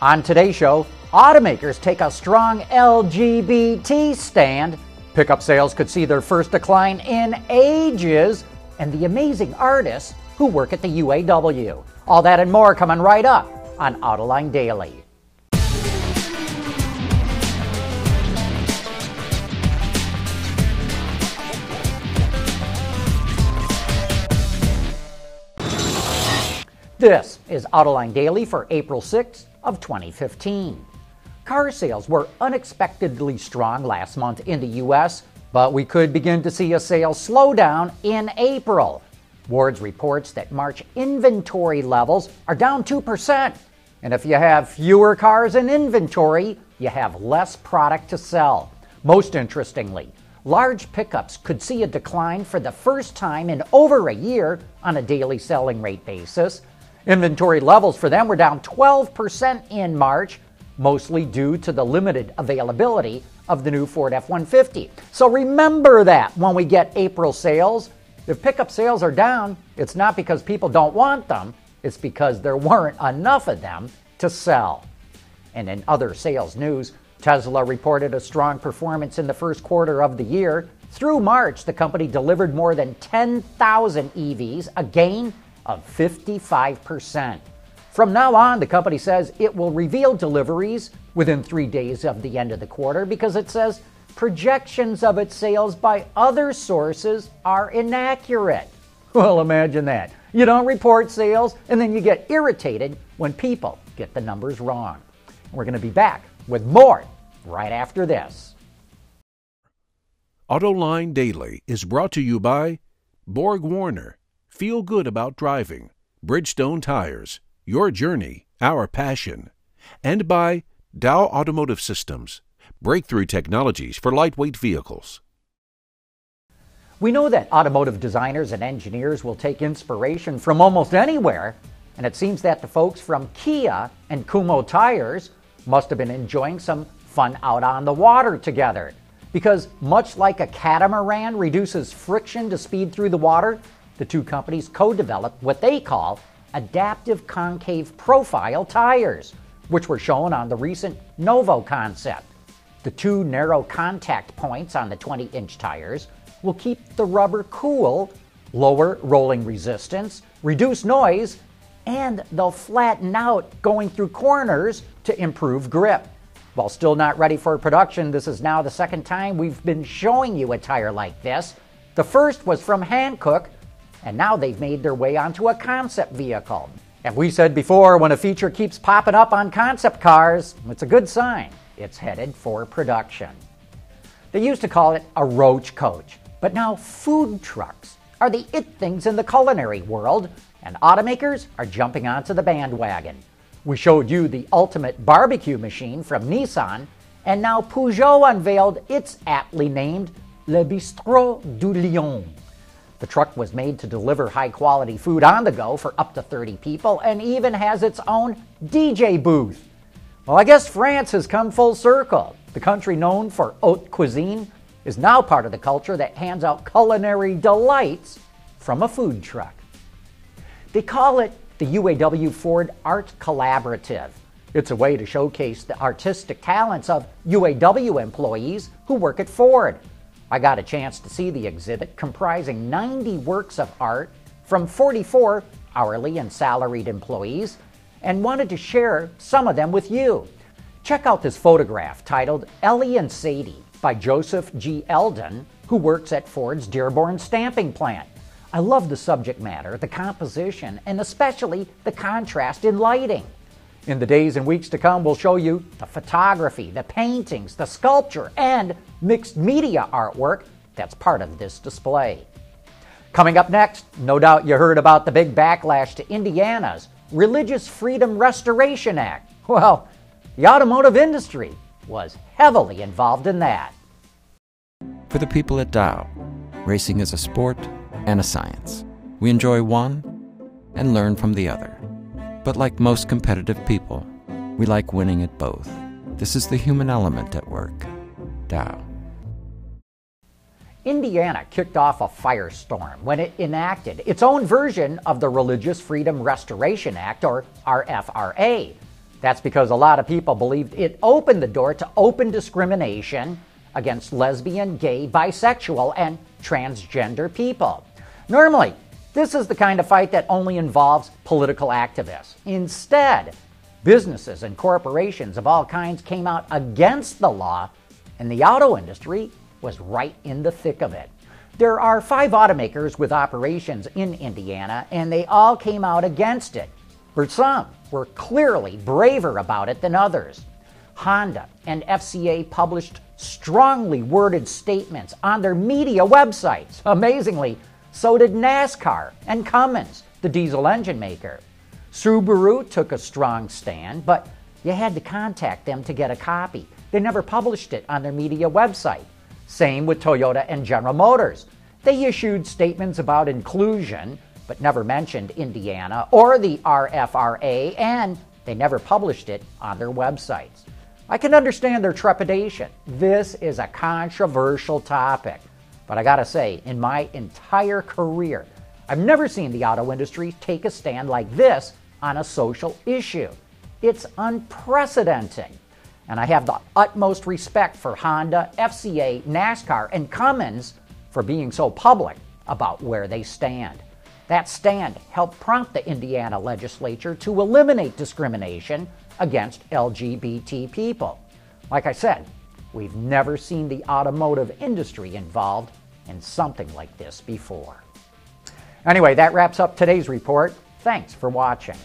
On today's show, automakers take a strong LGBT stand, pickup sales could see their first decline in ages, and the amazing artists who work at the UAW. All that and more coming right up on Autoline Daily. This is Autoline Daily for April 6th of 2015. Car sales were unexpectedly strong last month in the US, but we could begin to see a sales slowdown in April. Wards reports that March inventory levels are down 2%. And if you have fewer cars in inventory, you have less product to sell. Most interestingly, large pickups could see a decline for the first time in over a year on a daily selling rate basis. Inventory levels for them were down 12% in March, mostly due to the limited availability of the new Ford F 150. So remember that when we get April sales. If pickup sales are down, it's not because people don't want them, it's because there weren't enough of them to sell. And in other sales news, Tesla reported a strong performance in the first quarter of the year. Through March, the company delivered more than 10,000 EVs, a gain of 55%. From now on, the company says it will reveal deliveries within three days of the end of the quarter because it says projections of its sales by other sources are inaccurate. Well, imagine that. You don't report sales, and then you get irritated when people get the numbers wrong. We're going to be back with more right after this. AutoLine Daily is brought to you by Borg Warner Feel good about driving. Bridgestone Tires. Your journey, our passion. And by Dow Automotive Systems. Breakthrough technologies for lightweight vehicles. We know that automotive designers and engineers will take inspiration from almost anywhere, and it seems that the folks from Kia and Kumho Tires must have been enjoying some fun out on the water together. Because much like a catamaran reduces friction to speed through the water, the two companies co developed what they call adaptive concave profile tires, which were shown on the recent Novo concept. The two narrow contact points on the 20 inch tires will keep the rubber cool, lower rolling resistance, reduce noise, and they'll flatten out going through corners to improve grip. While still not ready for production, this is now the second time we've been showing you a tire like this. The first was from Hankook and now they've made their way onto a concept vehicle. And we said before, when a feature keeps popping up on concept cars, it's a good sign. It's headed for production. They used to call it a roach coach, but now food trucks are the it things in the culinary world, and automakers are jumping onto the bandwagon. We showed you the ultimate barbecue machine from Nissan, and now Peugeot unveiled its aptly named Le Bistrot du Lion. The truck was made to deliver high quality food on the go for up to 30 people and even has its own DJ booth. Well, I guess France has come full circle. The country known for haute cuisine is now part of the culture that hands out culinary delights from a food truck. They call it the UAW Ford Art Collaborative. It's a way to showcase the artistic talents of UAW employees who work at Ford. I got a chance to see the exhibit comprising 90 works of art from 44 hourly and salaried employees and wanted to share some of them with you. Check out this photograph titled Ellie and Sadie by Joseph G. Eldon, who works at Ford's Dearborn stamping plant. I love the subject matter, the composition, and especially the contrast in lighting. In the days and weeks to come, we'll show you the photography, the paintings, the sculpture, and mixed media artwork that's part of this display. Coming up next, no doubt you heard about the big backlash to Indiana's Religious Freedom Restoration Act. Well, the automotive industry was heavily involved in that. For the people at Dow, racing is a sport and a science. We enjoy one and learn from the other. But like most competitive people, we like winning at both. This is the human element at work. Dow. Indiana kicked off a firestorm when it enacted its own version of the Religious Freedom Restoration Act, or RFRA. That's because a lot of people believed it opened the door to open discrimination against lesbian, gay, bisexual, and transgender people. Normally, this is the kind of fight that only involves political activists. Instead, businesses and corporations of all kinds came out against the law, and the auto industry was right in the thick of it. There are five automakers with operations in Indiana, and they all came out against it. But some, were clearly braver about it than others. Honda and FCA published strongly worded statements on their media websites. Amazingly, so did NASCAR and Cummins, the diesel engine maker. Subaru took a strong stand, but you had to contact them to get a copy. They never published it on their media website. Same with Toyota and General Motors. They issued statements about inclusion, but never mentioned Indiana or the RFRA, and they never published it on their websites. I can understand their trepidation. This is a controversial topic. But I gotta say, in my entire career, I've never seen the auto industry take a stand like this on a social issue. It's unprecedented. And I have the utmost respect for Honda, FCA, NASCAR, and Cummins for being so public about where they stand. That stand helped prompt the Indiana legislature to eliminate discrimination against LGBT people. Like I said, we've never seen the automotive industry involved in something like this before. Anyway, that wraps up today's report. Thanks for watching.